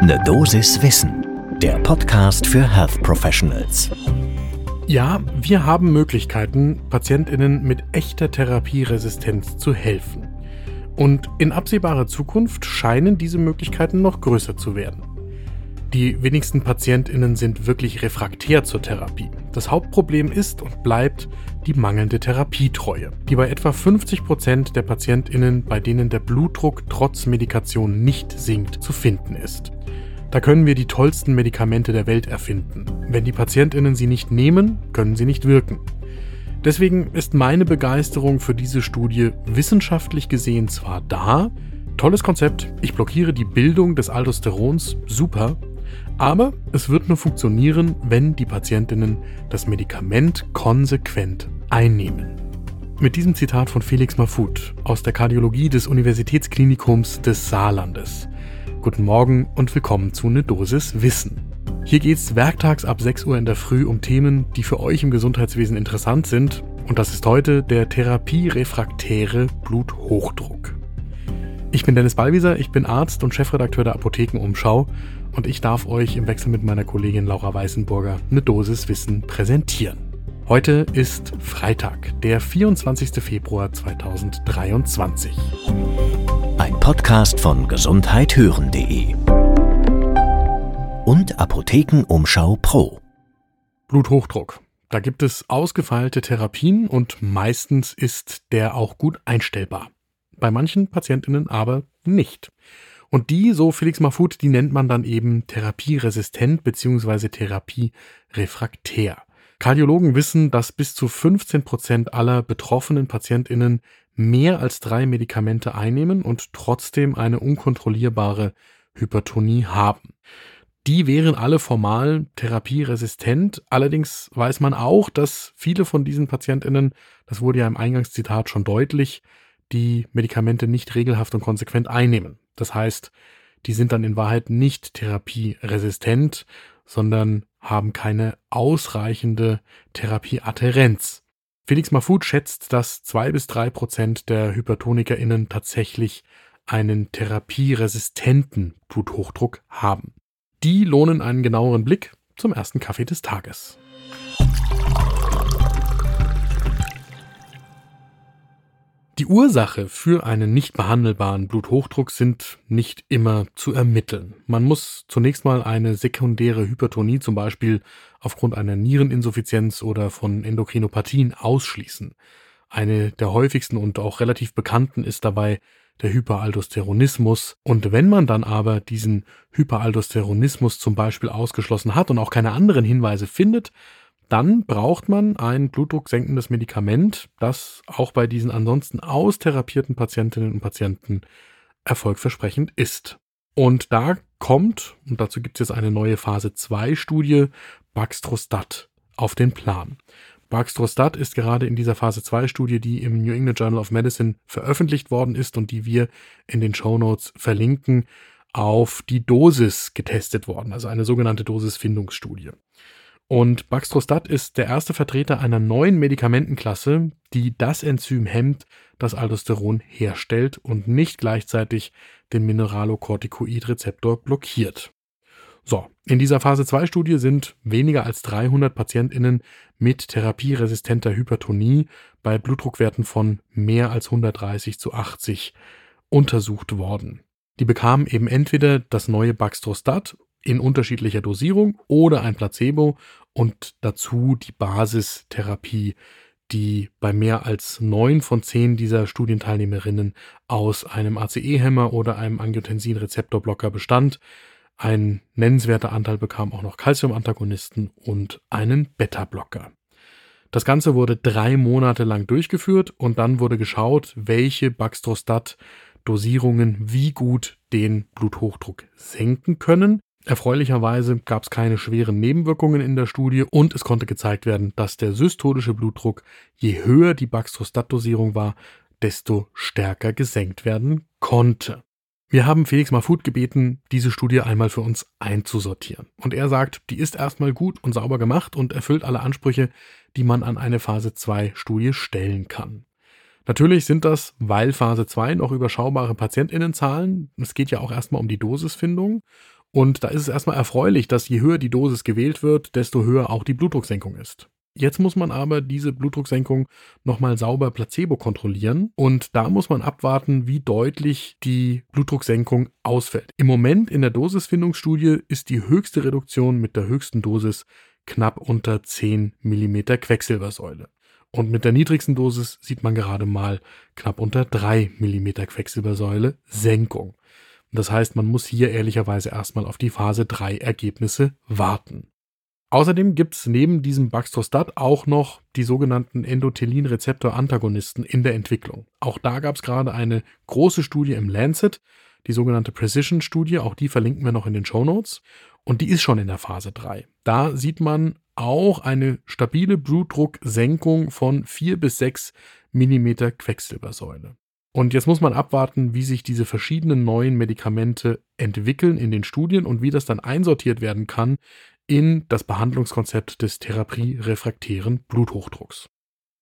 Ne Dosis Wissen, der Podcast für Health Professionals. Ja, wir haben Möglichkeiten, Patientinnen mit echter Therapieresistenz zu helfen. Und in absehbarer Zukunft scheinen diese Möglichkeiten noch größer zu werden. Die wenigsten Patientinnen sind wirklich refraktär zur Therapie. Das Hauptproblem ist und bleibt die mangelnde Therapietreue, die bei etwa 50 Prozent der Patientinnen, bei denen der Blutdruck trotz Medikation nicht sinkt, zu finden ist. Da können wir die tollsten Medikamente der Welt erfinden. Wenn die Patientinnen sie nicht nehmen, können sie nicht wirken. Deswegen ist meine Begeisterung für diese Studie wissenschaftlich gesehen zwar da, tolles Konzept, ich blockiere die Bildung des Aldosterons, super, aber es wird nur funktionieren, wenn die Patientinnen das Medikament konsequent einnehmen. Mit diesem Zitat von Felix Mafut aus der Kardiologie des Universitätsklinikums des Saarlandes. Guten Morgen und willkommen zu Ne Dosis Wissen. Hier geht's werktags ab 6 Uhr in der Früh um Themen, die für euch im Gesundheitswesen interessant sind. Und das ist heute der therapierefraktäre Bluthochdruck. Ich bin Dennis Ballwieser, ich bin Arzt und Chefredakteur der Apothekenumschau und ich darf euch im Wechsel mit meiner Kollegin Laura Weißenburger eine Dosis Wissen präsentieren. Heute ist Freitag, der 24. Februar 2023. Ein Podcast von gesundheithören.de und Apothekenumschau Pro. Bluthochdruck. Da gibt es ausgefeilte Therapien und meistens ist der auch gut einstellbar. Bei manchen Patientinnen aber nicht. Und die, so Felix Mahfoud, die nennt man dann eben therapieresistent bzw. therapierefraktär. Kardiologen wissen, dass bis zu 15 Prozent aller betroffenen PatientInnen mehr als drei Medikamente einnehmen und trotzdem eine unkontrollierbare Hypertonie haben. Die wären alle formal therapieresistent. Allerdings weiß man auch, dass viele von diesen PatientInnen, das wurde ja im Eingangszitat schon deutlich, die Medikamente nicht regelhaft und konsequent einnehmen. Das heißt, die sind dann in Wahrheit nicht therapieresistent, sondern haben keine ausreichende Therapieadherenz. Felix Mafut schätzt, dass zwei bis drei Prozent der HypertonikerInnen tatsächlich einen therapieresistenten Bluthochdruck haben. Die lohnen einen genaueren Blick zum ersten Kaffee des Tages. Die Ursache für einen nicht behandelbaren Bluthochdruck sind nicht immer zu ermitteln. Man muss zunächst mal eine sekundäre Hypertonie, zum Beispiel aufgrund einer Niereninsuffizienz oder von Endokrinopathien, ausschließen. Eine der häufigsten und auch relativ bekannten ist dabei der Hyperaldosteronismus. Und wenn man dann aber diesen Hyperaldosteronismus zum Beispiel ausgeschlossen hat und auch keine anderen Hinweise findet, dann braucht man ein blutdrucksenkendes Medikament, das auch bei diesen ansonsten austherapierten Patientinnen und Patienten erfolgversprechend ist. Und da kommt, und dazu gibt es jetzt eine neue Phase 2 Studie, Baxtrostat auf den Plan. Baxtrostat ist gerade in dieser Phase 2 Studie, die im New England Journal of Medicine veröffentlicht worden ist und die wir in den Show Notes verlinken, auf die Dosis getestet worden, also eine sogenannte Dosisfindungsstudie. Und Baxtrostat ist der erste Vertreter einer neuen Medikamentenklasse, die das Enzym hemmt, das Aldosteron herstellt und nicht gleichzeitig den Mineralocorticoid-Rezeptor blockiert. So, in dieser Phase 2 Studie sind weniger als 300 Patientinnen mit therapieresistenter Hypertonie bei Blutdruckwerten von mehr als 130 zu 80 untersucht worden. Die bekamen eben entweder das neue Baxtrostat in unterschiedlicher Dosierung oder ein Placebo und dazu die Basistherapie, die bei mehr als neun von zehn dieser Studienteilnehmerinnen aus einem ACE-Hämmer oder einem Angiotensin-Rezeptorblocker bestand. Ein nennenswerter Anteil bekam auch noch Calcium-Antagonisten und einen Beta-Blocker. Das Ganze wurde drei Monate lang durchgeführt und dann wurde geschaut, welche Baxtrostat-Dosierungen wie gut den Bluthochdruck senken können. Erfreulicherweise gab es keine schweren Nebenwirkungen in der Studie und es konnte gezeigt werden, dass der systolische Blutdruck, je höher die Baxtrostat-Dosierung war, desto stärker gesenkt werden konnte. Wir haben Felix Mafut gebeten, diese Studie einmal für uns einzusortieren. Und er sagt, die ist erstmal gut und sauber gemacht und erfüllt alle Ansprüche, die man an eine Phase 2 Studie stellen kann. Natürlich sind das, weil Phase 2 noch überschaubare Patientinnenzahlen. Es geht ja auch erstmal um die Dosisfindung. Und da ist es erstmal erfreulich, dass je höher die Dosis gewählt wird, desto höher auch die Blutdrucksenkung ist. Jetzt muss man aber diese Blutdrucksenkung nochmal sauber placebo kontrollieren und da muss man abwarten, wie deutlich die Blutdrucksenkung ausfällt. Im Moment in der Dosisfindungsstudie ist die höchste Reduktion mit der höchsten Dosis knapp unter 10 mm Quecksilbersäule. Und mit der niedrigsten Dosis sieht man gerade mal knapp unter 3 mm Quecksilbersäule Senkung. Das heißt, man muss hier ehrlicherweise erstmal auf die Phase 3 Ergebnisse warten. Außerdem gibt es neben diesem Baxdrostat auch noch die sogenannten Endothelin-Rezeptor-Antagonisten in der Entwicklung. Auch da gab es gerade eine große Studie im Lancet, die sogenannte Precision-Studie, auch die verlinken wir noch in den Show Notes. Und die ist schon in der Phase 3. Da sieht man auch eine stabile Blutdrucksenkung von 4 bis 6 mm Quecksilbersäule. Und jetzt muss man abwarten, wie sich diese verschiedenen neuen Medikamente entwickeln in den Studien und wie das dann einsortiert werden kann in das Behandlungskonzept des therapierefraktären Bluthochdrucks.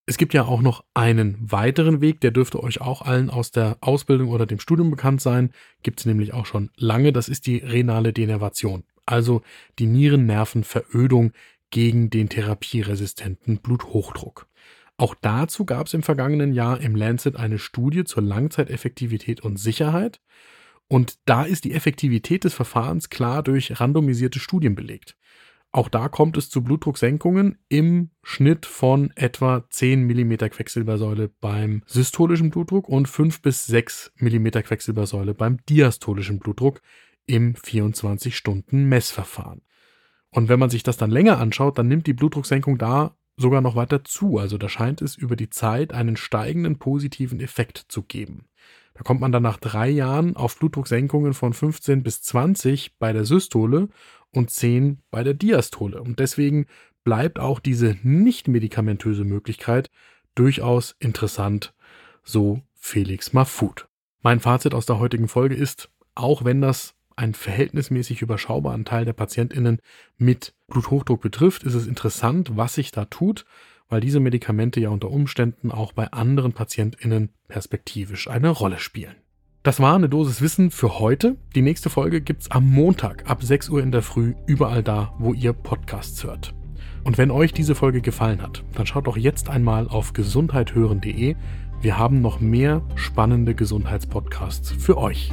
Es gibt ja auch noch einen weiteren Weg, der dürfte euch auch allen aus der Ausbildung oder dem Studium bekannt sein, gibt es nämlich auch schon lange, das ist die renale Denervation also die Nierennervenverödung gegen den therapieresistenten Bluthochdruck. Auch dazu gab es im vergangenen Jahr im Lancet eine Studie zur Langzeiteffektivität und Sicherheit. Und da ist die Effektivität des Verfahrens klar durch randomisierte Studien belegt. Auch da kommt es zu Blutdrucksenkungen im Schnitt von etwa 10 mm Quecksilbersäule beim systolischen Blutdruck und 5 bis 6 mm Quecksilbersäule beim diastolischen Blutdruck im 24-Stunden-Messverfahren. Und wenn man sich das dann länger anschaut, dann nimmt die Blutdrucksenkung da sogar noch weiter zu. Also da scheint es über die Zeit einen steigenden positiven Effekt zu geben. Da kommt man dann nach drei Jahren auf Blutdrucksenkungen von 15 bis 20 bei der Systole und 10 bei der Diastole. Und deswegen bleibt auch diese nicht medikamentöse Möglichkeit durchaus interessant, so Felix Mafut. Mein Fazit aus der heutigen Folge ist, auch wenn das einen verhältnismäßig überschaubaren Teil der PatientInnen mit Bluthochdruck betrifft, ist es interessant, was sich da tut, weil diese Medikamente ja unter Umständen auch bei anderen PatientInnen perspektivisch eine Rolle spielen. Das war eine Dosis Wissen für heute. Die nächste Folge gibt's am Montag ab 6 Uhr in der Früh überall da, wo ihr Podcasts hört. Und wenn euch diese Folge gefallen hat, dann schaut doch jetzt einmal auf gesundheithören.de. Wir haben noch mehr spannende Gesundheitspodcasts für euch.